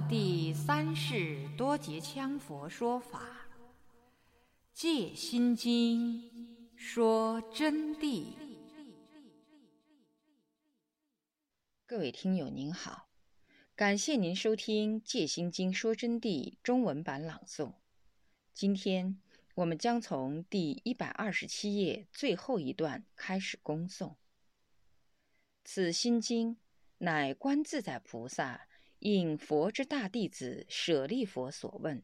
第三世多杰羌佛说法，《戒心经》说真谛。各位听友您好，感谢您收听《戒心经说真谛》中文版朗诵。今天我们将从第一百二十七页最后一段开始恭诵。此心经乃观自在菩萨。应佛之大弟子舍利佛所问，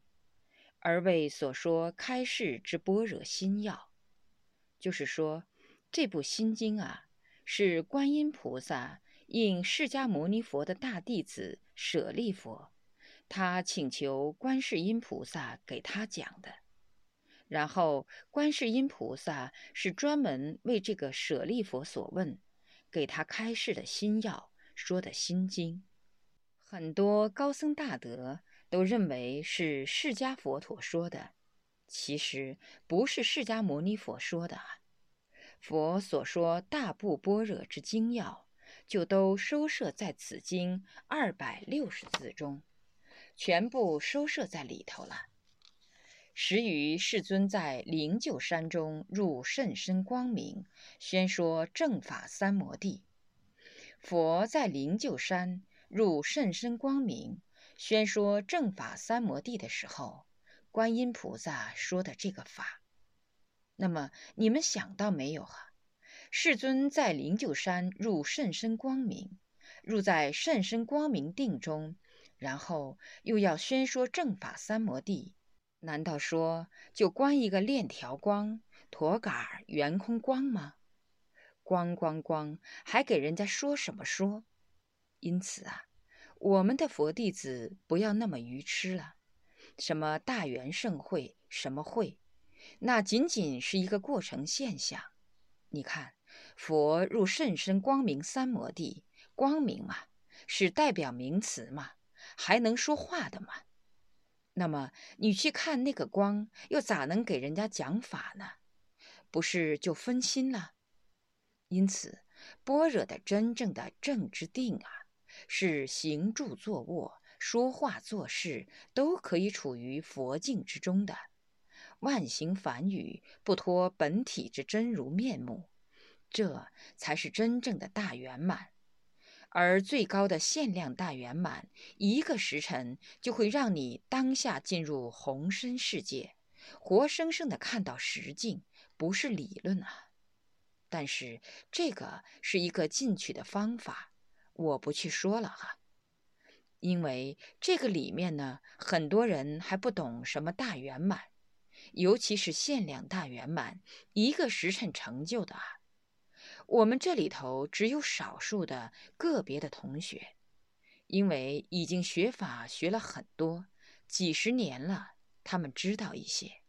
而为所说开示之般若心要。就是说，这部心经啊，是观音菩萨应释迦牟尼佛的大弟子舍利佛，他请求观世音菩萨给他讲的。然后，观世音菩萨是专门为这个舍利佛所问，给他开示的心要说的心经。很多高僧大德都认为是释迦佛陀说的，其实不是释迦牟尼佛说的。佛所说大部般若之精要，就都收摄在此经二百六十字中，全部收摄在里头了。时于世尊在灵鹫山中入甚深光明，宣说正法三摩地。佛在灵鹫山。入甚深光明，宣说正法三摩地的时候，观音菩萨说的这个法。那么你们想到没有啊？世尊在灵鹫山入甚深光明，入在甚深光明定中，然后又要宣说正法三摩地，难道说就观一个链条光、陀杆圆空光吗？光光光，还给人家说什么说？因此啊，我们的佛弟子不要那么愚痴了。什么大圆盛会，什么会，那仅仅是一个过程现象。你看，佛入甚深光明三摩地，光明嘛，是代表名词嘛，还能说话的嘛。那么你去看那个光，又咋能给人家讲法呢？不是就分心了？因此，般若的真正的正之定啊。是行住坐卧、说话做事都可以处于佛境之中的，万行梵语不脱本体之真如面目，这才是真正的大圆满。而最高的限量大圆满，一个时辰就会让你当下进入红身世界，活生生的看到实境，不是理论啊。但是这个是一个进取的方法。我不去说了哈，因为这个里面呢，很多人还不懂什么大圆满，尤其是限量大圆满，一个时辰成就的啊。我们这里头只有少数的个别的同学，因为已经学法学了很多几十年了，他们知道一些。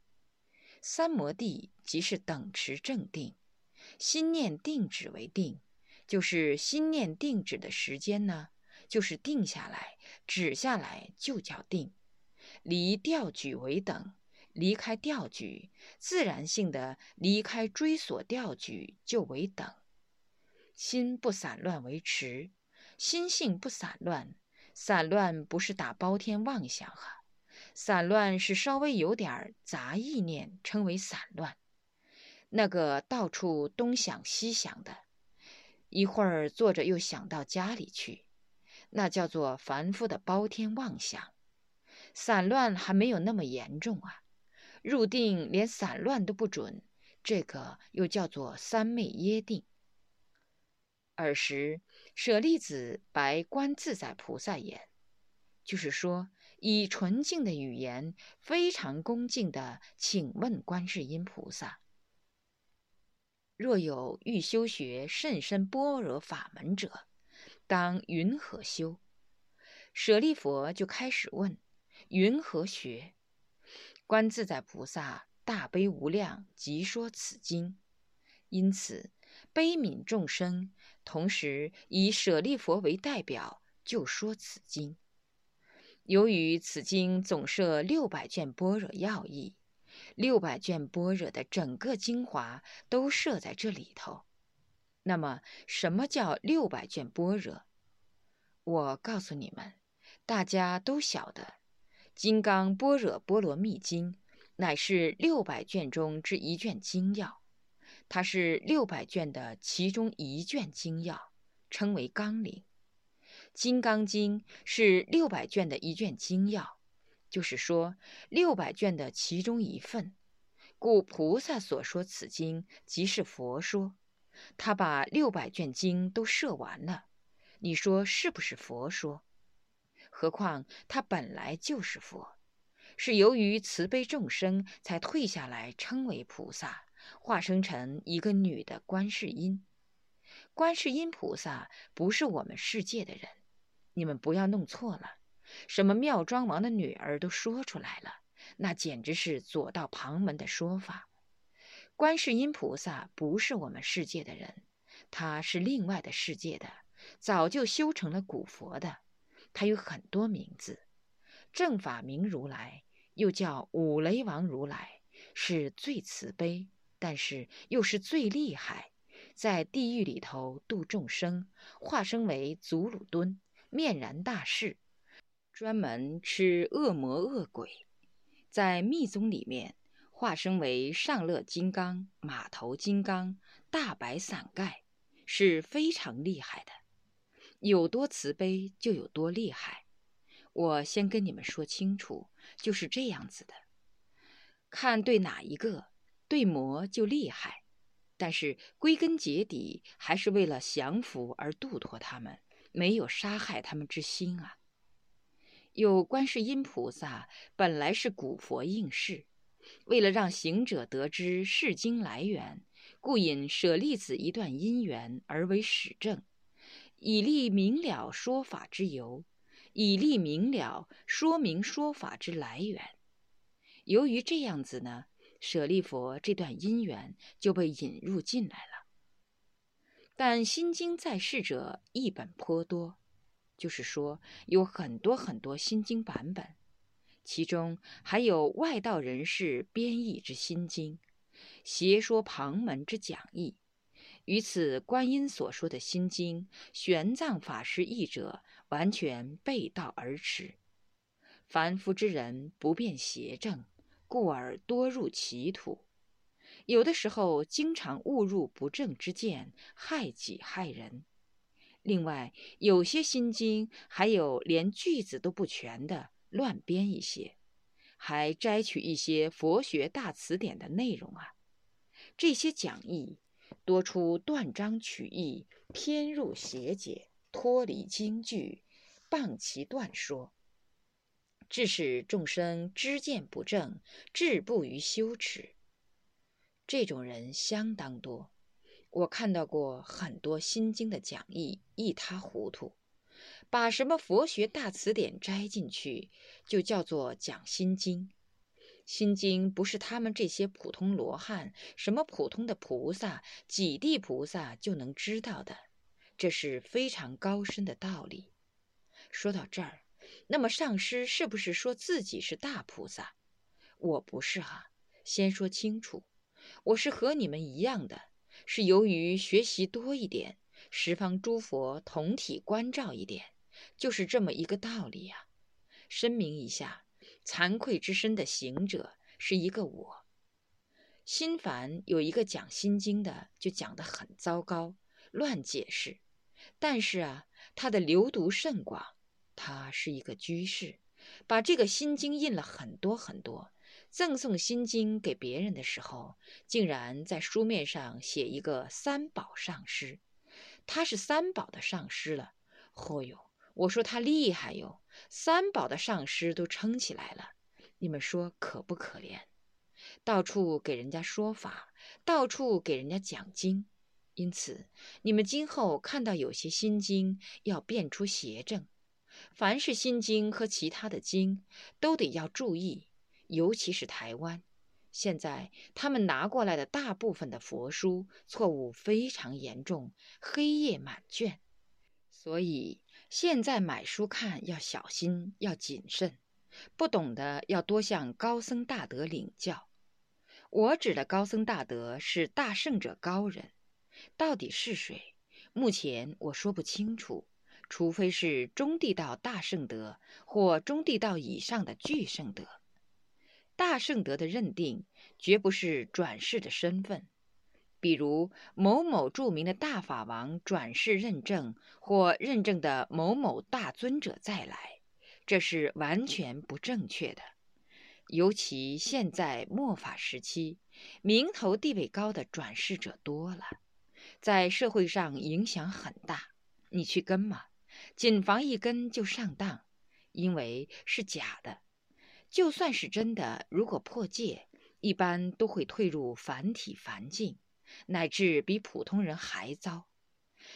三摩地即是等持正定，心念定止为定。就是心念定止的时间呢，就是定下来、止下来就叫定，离调举为等，离开调举，自然性的离开追索调举就为等，心不散乱为持，心性不散乱，散乱不是打包天妄想哈，散乱是稍微有点杂意念，称为散乱，那个到处东想西想的。一会儿坐着又想到家里去，那叫做凡夫的包天妄想。散乱还没有那么严重啊，入定连散乱都不准，这个又叫做三昧耶定。尔时舍利子白观自在菩萨言，就是说以纯净的语言，非常恭敬的请问观世音菩萨。若有欲修学甚深般若法门者，当云何修？舍利佛就开始问：云何学？观自在菩萨大悲无量，即说此经。因此悲悯众生，同时以舍利佛为代表，就说此经。由于此经总摄六百卷般若要义。六百卷般若的整个精华都设在这里头。那么，什么叫六百卷般若？我告诉你们，大家都晓得，《金刚般若波罗蜜经》乃是六百卷中之一卷精要，它是六百卷的其中一卷精要，称为纲领。《金刚经》是六百卷的一卷精要，就是说六百卷的其中一份。故菩萨所说此经，即是佛说。他把六百卷经都摄完了，你说是不是佛说？何况他本来就是佛，是由于慈悲众生才退下来称为菩萨，化生成一个女的观世音。观世音菩萨不是我们世界的人，你们不要弄错了。什么妙庄王的女儿都说出来了，那简直是左道旁门的说法。观世音菩萨不是我们世界的人，他是另外的世界的，早就修成了古佛的。他有很多名字，正法明如来，又叫五雷王如来，是最慈悲，但是又是最厉害，在地狱里头度众生，化身为祖鲁敦，面然大士，专门吃恶魔恶鬼，在密宗里面。化身为上乐金刚、马头金刚、大白伞盖，是非常厉害的。有多慈悲就有多厉害。我先跟你们说清楚，就是这样子的。看对哪一个，对魔就厉害，但是归根结底还是为了降服而度脱他们，没有杀害他们之心啊。有观世音菩萨本来是古佛应世。为了让行者得知世经来源，故引舍利子一段因缘而为始证，以利明了说法之由，以利明了说明说法之来源。由于这样子呢，舍利佛这段因缘就被引入进来了。但心经在世者译本颇多，就是说有很多很多心经版本。其中还有外道人士编译之心经，邪说旁门之讲义，与此观音所说的心经，玄奘法师译者完全背道而驰。凡夫之人不辨邪正，故而多入歧途。有的时候经常误入不正之见，害己害人。另外，有些心经还有连句子都不全的。乱编一些，还摘取一些佛学大词典的内容啊！这些讲义多出断章取义、偏入邪解、脱离经句、谤其断说，致使众生知见不正，志不于修持。这种人相当多，我看到过很多心经的讲义一塌糊涂。把什么佛学大词典摘进去，就叫做讲心经。心经不是他们这些普通罗汉、什么普通的菩萨、几地菩萨就能知道的，这是非常高深的道理。说到这儿，那么上师是不是说自己是大菩萨？我不是哈，先说清楚，我是和你们一样的，是由于学习多一点，十方诸佛同体关照一点。就是这么一个道理呀。声明一下，惭愧之身的行者是一个我。心凡有一个讲心经的，就讲得很糟糕，乱解释。但是啊，他的流毒甚广。他是一个居士，把这个心经印了很多很多，赠送心经给别人的时候，竟然在书面上写一个三宝上师。他是三宝的上师了。嚯哟！我说他厉害哟，三宝的上师都撑起来了，你们说可不可怜？到处给人家说法，到处给人家讲经，因此你们今后看到有些心经要变出邪正，凡是心经和其他的经都得要注意，尤其是台湾，现在他们拿过来的大部分的佛书错误非常严重，黑页满卷，所以。现在买书看要小心，要谨慎，不懂的要多向高僧大德领教。我指的高僧大德是大圣者高人，到底是谁？目前我说不清楚，除非是中地道大圣德或中地道以上的巨圣德。大圣德的认定绝不是转世的身份，比如某某著名的大法王转世认证或认证的某某大尊者再来，这是完全不正确的。尤其现在末法时期，名头地位高的转世者多了，在社会上影响很大。你去跟吗？谨防一跟就上当，因为是假的。就算是真的，如果破戒，一般都会退入凡体凡境，乃至比普通人还糟。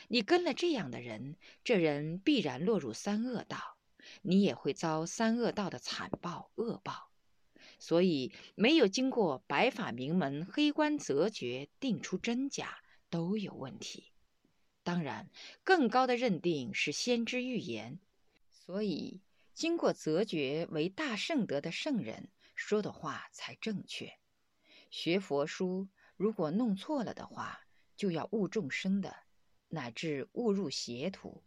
你跟了这样的人，这人必然落入三恶道，你也会遭三恶道的惨报恶报。所以，没有经过白法名门黑官择决定出真假，都有问题。当然，更高的认定是先知预言，所以经过择觉为大圣德的圣人说的话才正确。学佛书如果弄错了的话，就要误众生的，乃至误入邪途。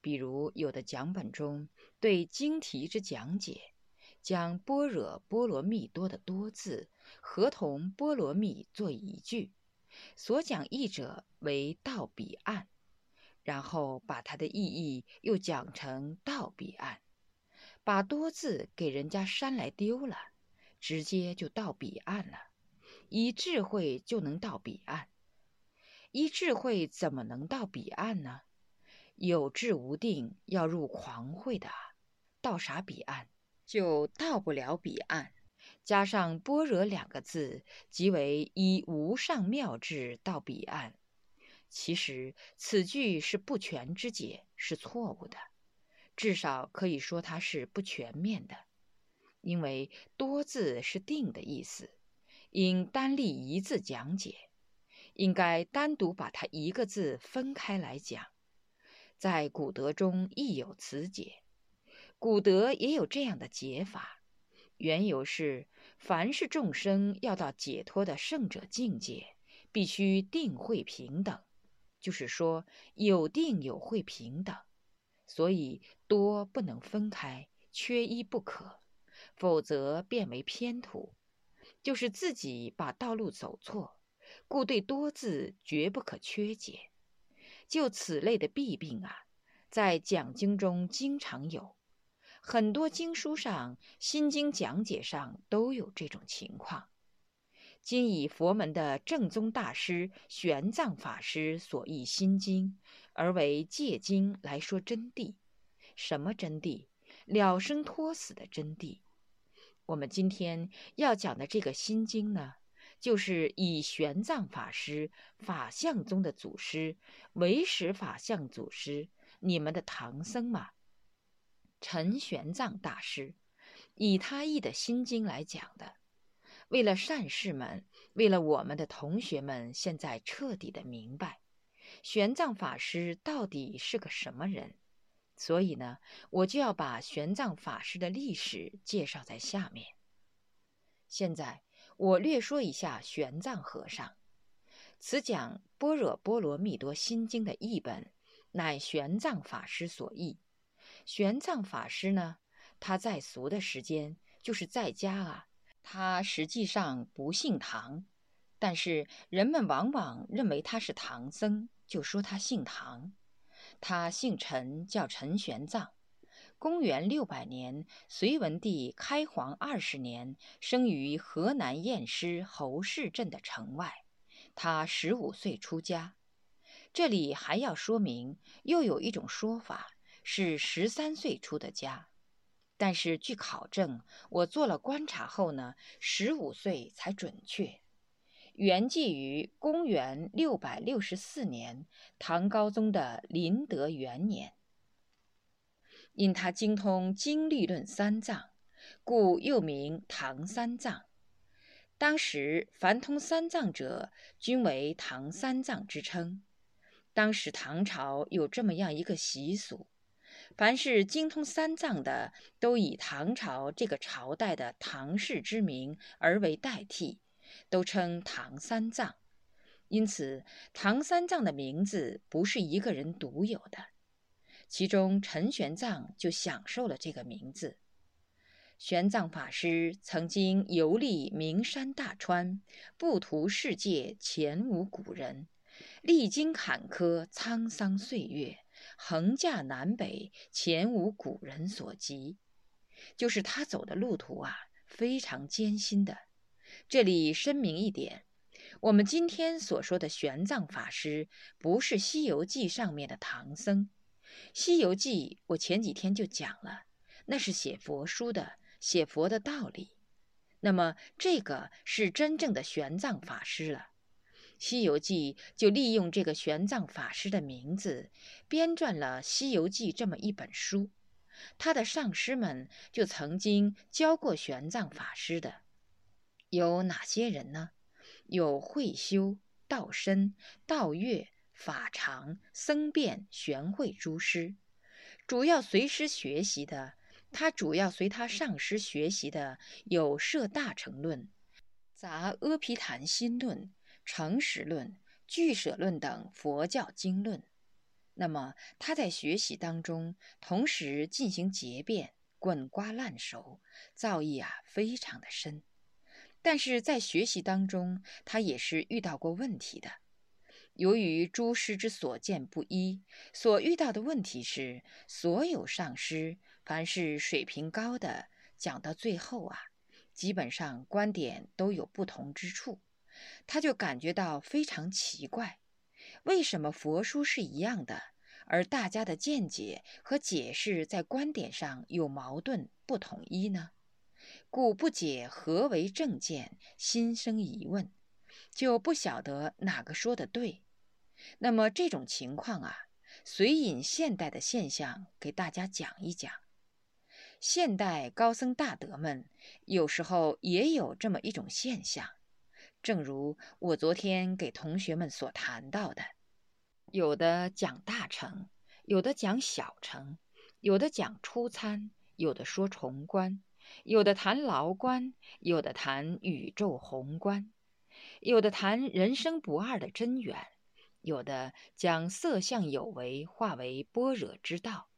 比如有的讲本中对经题之讲解，将般若波罗蜜多的多字合同波罗蜜做一句。所讲义者为到彼岸，然后把它的意义又讲成到彼岸，把多字给人家删来丢了，直接就到彼岸了。以智慧就能到彼岸，依智慧怎么能到彼岸呢？有智无定，要入狂慧的，到啥彼岸？就到不了彼岸。加上“般若”两个字，即为以无上妙智到彼岸。其实此句是不全之解，是错误的。至少可以说它是不全面的，因为“多”字是定的意思，应单立一字讲解，应该单独把它一个字分开来讲。在古德中亦有此解，古德也有这样的解法。缘由是。凡是众生要到解脱的圣者境界，必须定慧平等，就是说有定有慧平等，所以多不能分开，缺一不可，否则变为偏途，就是自己把道路走错，故对多字绝不可缺解。就此类的弊病啊，在讲经中经常有。很多经书上、心经讲解上都有这种情况。今以佛门的正宗大师玄奘法师所译心经，而为戒经来说真谛。什么真谛？了生脱死的真谛。我们今天要讲的这个心经呢，就是以玄奘法师法相宗的祖师唯识法相祖师，你们的唐僧嘛。陈玄奘大师以他译的心经来讲的，为了善士们，为了我们的同学们，现在彻底的明白玄奘法师到底是个什么人，所以呢，我就要把玄奘法师的历史介绍在下面。现在我略说一下玄奘和尚，此讲《般若波罗蜜多心经》的译本，乃玄奘法师所译。玄奘法师呢，他在俗的时间就是在家啊。他实际上不姓唐，但是人们往往认为他是唐僧，就说他姓唐。他姓陈，叫陈玄奘。公元六百年，隋文帝开皇二十年，生于河南偃师侯氏镇的城外。他十五岁出家。这里还要说明，又有一种说法。是十三岁出的家，但是据考证，我做了观察后呢，十五岁才准确。原记于公元六百六十四年，唐高宗的麟德元年。因他精通经律论三藏，故又名唐三藏。当时凡通三藏者，均为唐三藏之称。当时唐朝有这么样一个习俗。凡是精通三藏的，都以唐朝这个朝代的唐氏之名而为代替，都称唐三藏。因此，唐三藏的名字不是一个人独有的。其中陈玄奘就享受了这个名字。玄奘法师曾经游历名山大川，不图世界前无古人，历经坎坷沧桑岁月，横驾南北前无古人所及。就是他走的路途啊，非常艰辛的。这里声明一点，我们今天所说的玄奘法师，不是《西游记》上面的唐僧。《西游记》我前几天就讲了，那是写佛书的。写佛的道理，那么这个是真正的玄奘法师了。《西游记》就利用这个玄奘法师的名字，编撰了《西游记》这么一本书。他的上师们就曾经教过玄奘法师的，有哪些人呢？有慧修、道深、道乐、法常、僧辩、玄慧诸师，主要随师学习的。他主要随他上师学习的有《摄大乘论》《杂阿毗昙心论》《诚实论》《俱舍论》等佛教经论。那么他在学习当中，同时进行结辩，滚瓜烂熟，造诣啊非常的深。但是在学习当中，他也是遇到过问题的。由于诸师之所见不一，所遇到的问题是所有上师。凡是水平高的，讲到最后啊，基本上观点都有不同之处，他就感觉到非常奇怪：为什么佛书是一样的，而大家的见解和解释在观点上有矛盾不统一呢？故不解何为正见，心生疑问，就不晓得哪个说的对。那么这种情况啊，随引现代的现象给大家讲一讲。现代高僧大德们有时候也有这么一种现象，正如我昨天给同学们所谈到的，有的讲大乘，有的讲小乘，有的讲初参，有的说重观，有的谈牢观，有的谈宇宙宏观，有的谈人生不二的真源，有的将色相有为化为般若之道。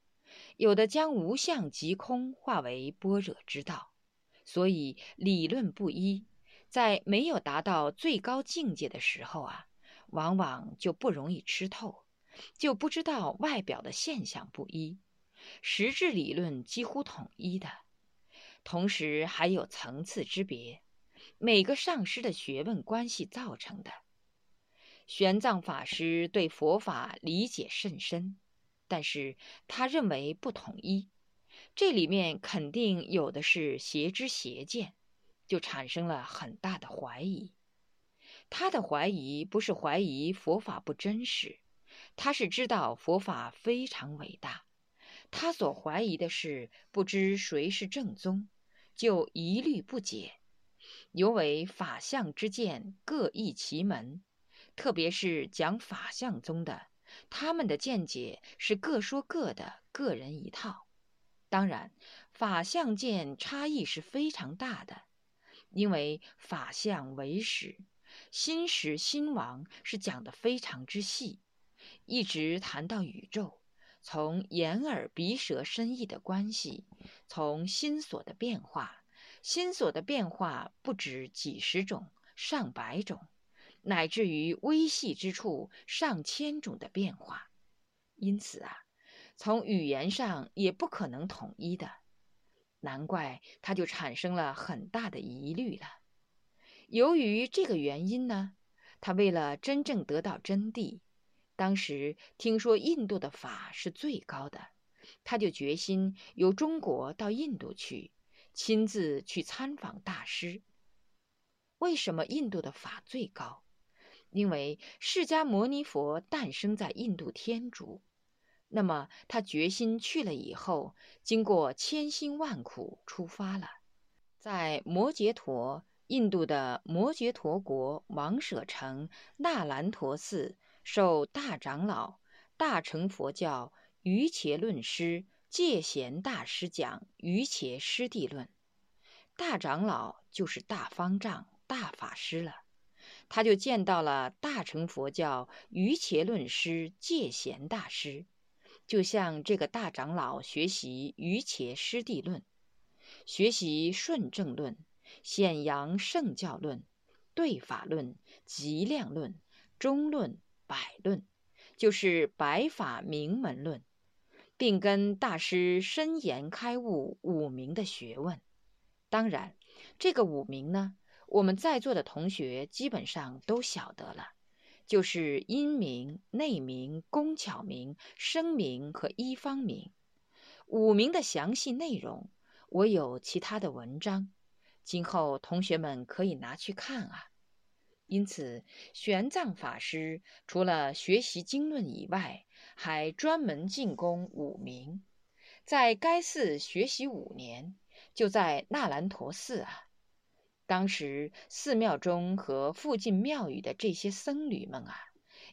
有的将无相即空化为般若之道，所以理论不一，在没有达到最高境界的时候啊，往往就不容易吃透，就不知道外表的现象不一，实质理论几乎统一的，同时还有层次之别，每个上师的学问关系造成的。玄奘法师对佛法理解甚深。但是他认为不统一，这里面肯定有的是邪知邪见，就产生了很大的怀疑。他的怀疑不是怀疑佛法不真实，他是知道佛法非常伟大。他所怀疑的是不知谁是正宗，就一律不解。尤为法相之见各异其门，特别是讲法相宗的。他们的见解是各说各的，个人一套。当然，法相见差异是非常大的，因为法相为始，心始心王是讲的非常之细，一直谈到宇宙，从眼耳鼻舌身意的关系，从心所的变化，心所的变化不止几十种、上百种。乃至于微细之处上千种的变化，因此啊，从语言上也不可能统一的，难怪他就产生了很大的疑虑了。由于这个原因呢，他为了真正得到真谛，当时听说印度的法是最高的，他就决心由中国到印度去，亲自去参访大师。为什么印度的法最高？因为释迦牟尼佛诞生在印度天竺，那么他决心去了以后，经过千辛万苦出发了，在摩羯陀印度的摩羯陀国王舍城那兰陀寺，受大长老大乘佛教瑜伽论师戒贤大师讲瑜伽师地论，大长老就是大方丈大法师了。他就见到了大乘佛教瑜伽论师戒贤大师，就向这个大长老学习瑜伽师地论，学习顺正论、显扬圣教论、对法论、极量论、中论、百论，就是百法明门论，并跟大师深研开悟五明的学问。当然，这个五明呢，我们在座的同学基本上都晓得了。就是因明、内明、工巧明、声明和一方明五明的详细内容，我有其他的文章，今后同学们可以拿去看啊。因此，玄奘法师除了学习经论以外，还专门进攻五明，在该寺学习五年，就在那兰陀寺啊。当时寺庙中和附近庙宇的这些僧侣们啊，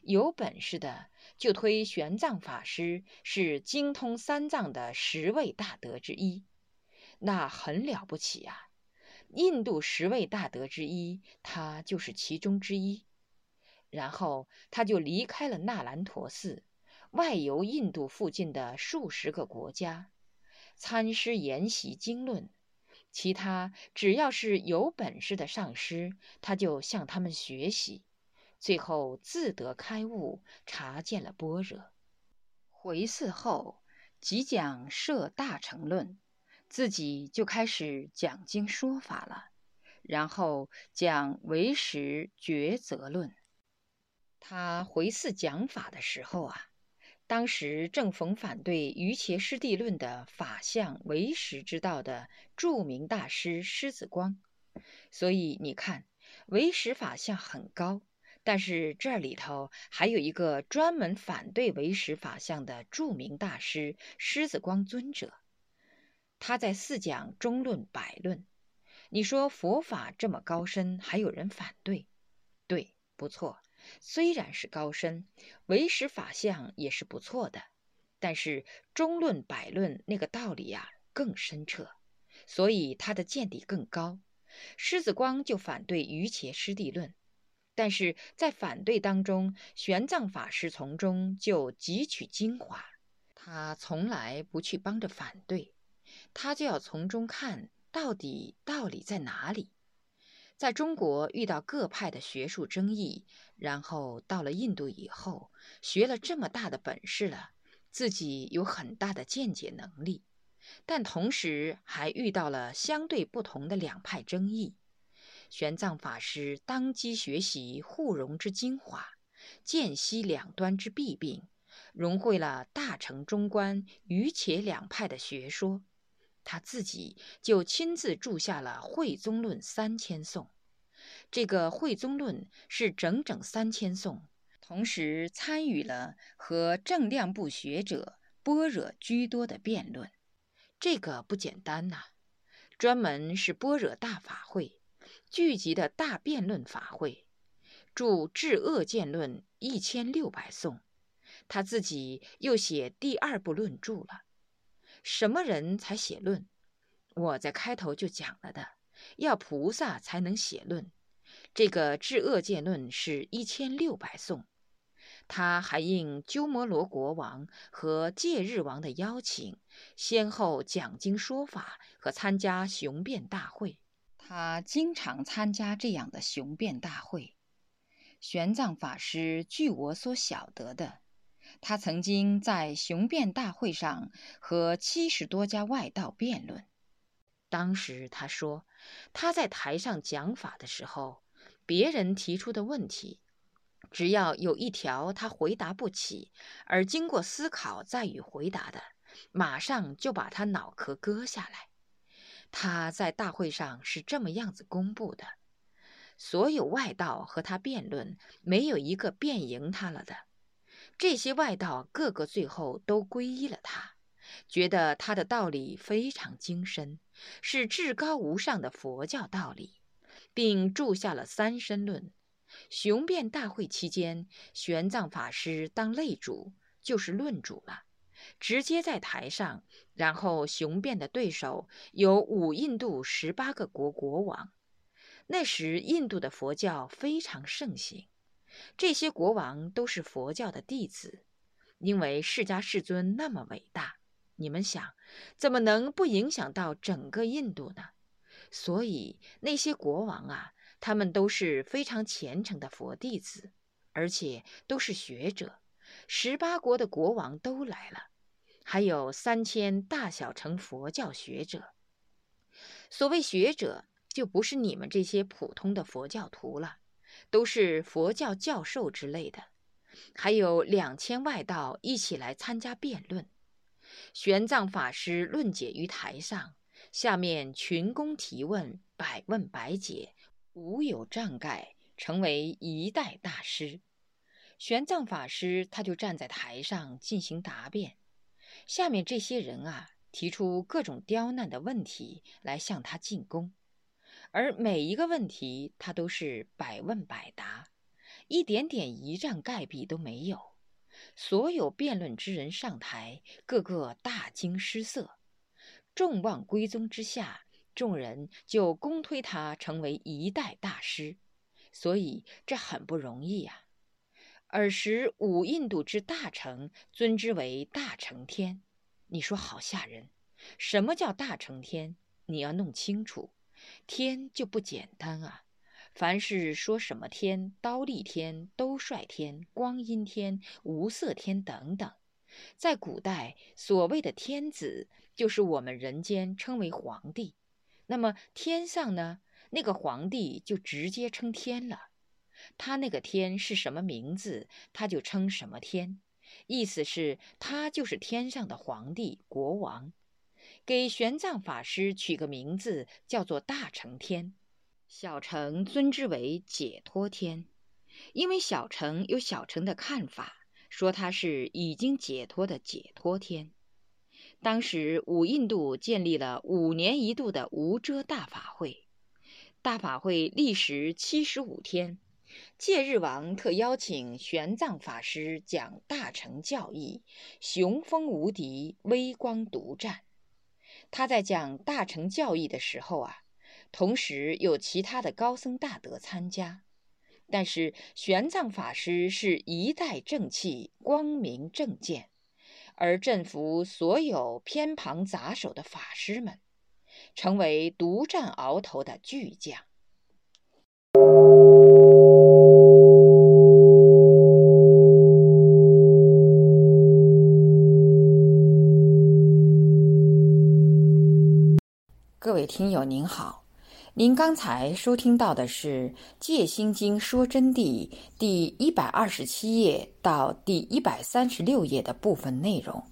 有本事的就推玄奘法师是精通三藏的十位大德之一，那很了不起啊！印度十位大德之一，他就是其中之一。然后他就离开了那兰陀寺，外游印度附近的数十个国家，参师研习经论。其他只要是有本事的上师，他就向他们学习，最后自得开悟，察见了般若。回寺后，即讲设大乘论，自己就开始讲经说法了，然后讲唯识抉择论。他回寺讲法的时候啊。当时正逢反对于伽师地论的法相唯识之道的著名大师狮子光，所以你看，唯识法相很高，但是这里头还有一个专门反对唯识法相的著名大师狮子光尊者，他在四讲中论百论。你说佛法这么高深，还有人反对？对，不错。虽然是高深，唯识法相也是不错的，但是中论百论那个道理呀更深彻，所以他的见地更高。狮子光就反对瑜伽师地论，但是在反对当中，玄奘法师从中就汲取精华。他从来不去帮着反对，他就要从中看到底道理在哪里。在中国遇到各派的学术争议，然后到了印度以后，学了这么大的本事了，自己有很大的见解能力，但同时还遇到了相对不同的两派争议。玄奘法师当机学习互融之精华，见悉两端之弊病，融汇了大乘中观、瑜伽两派的学说。他自己就亲自著下了《慧宗论》三千颂，这个《慧宗论》是整整三千颂，同时参与了和正量部学者般若居多的辩论，这个不简单呐！专门是般若大法会聚集的大辩论法会，著《治恶见论》一千六百颂，他自己又写第二部论著了。什么人才写论？我在开头就讲了的，要菩萨才能写论。这个《治恶见论》是一千六百颂，他还应鸠摩罗国王和戒日王的邀请，先后讲经说法和参加雄辩大会。他经常参加这样的雄辩大会。玄奘法师，据我所晓得的。他曾经在雄辩大会上和七十多家外道辩论。当时他说，他在台上讲法的时候，别人提出的问题，只要有一条他回答不起，而经过思考再予回答的，马上就把他脑壳割下来。他在大会上是这么样子公布的：所有外道和他辩论，没有一个辩赢他了的。这些外道个个最后都皈依了他，觉得他的道理非常精深，是至高无上的佛教道理，并著下了《三身论》。雄辩大会期间，玄奘法师当擂主，就是论主了，直接在台上。然后雄辩的对手有五印度十八个国国王。那时印度的佛教非常盛行。这些国王都是佛教的弟子，因为释迦世尊那么伟大，你们想，怎么能不影响到整个印度呢？所以那些国王啊，他们都是非常虔诚的佛弟子，而且都是学者。十八国的国王都来了，还有三千大小乘佛教学者。所谓学者，就不是你们这些普通的佛教徒了，都是佛教教授之类的。还有两千外道一起来参加辩论，玄奘法师论解于台上，下面群公提问，百问百解，无有障碍，成为一代大师。玄奘法师他就站在台上进行答辩，下面这些人啊提出各种刁难的问题来向他进攻，而每一个问题他都是百问百答。一点点一障盖比都没有，所有辩论之人上台，个个大惊失色。众望归宗之下，众人就公推他成为一代大师，所以这很不容易呀。尔时五印度之大成尊之为大成天，你说好吓人。什么叫大成天？你要弄清楚，天就不简单啊。凡是说什么天、刀立天、兜率天、光阴天、无色天等等，在古代所谓的天子，就是我们人间称为皇帝。那么天上呢，那个皇帝就直接称天了。他那个天是什么名字，他就称什么天，意思是他就是天上的皇帝、国王。给玄奘法师取个名字，叫做大成天。小乘尊之为解脱天，因为小乘有小乘的看法，说他是已经解脱的解脱天。当时五印度建立了五年一度的无遮大法会，大法会历时七十五天。戒日王特邀请玄奘法师讲大乘教义，雄风无敌，威光独占。他在讲大乘教义的时候啊。同时有其他的高僧大德参加，但是玄奘法师是一代正气、光明正见，而镇服所有偏旁杂手的法师们，成为独占鳌头的巨匠。各位听友您好。您刚才收听到的是《戒心经说真谛》第一百二十七页到第一百三十六页的部分内容。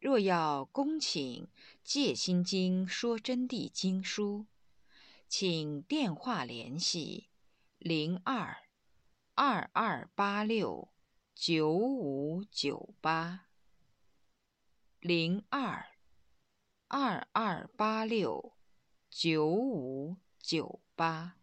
若要恭请《戒心经说真谛》经书，请电话联系零二二二八六九五九八零二二二八六。九五九八。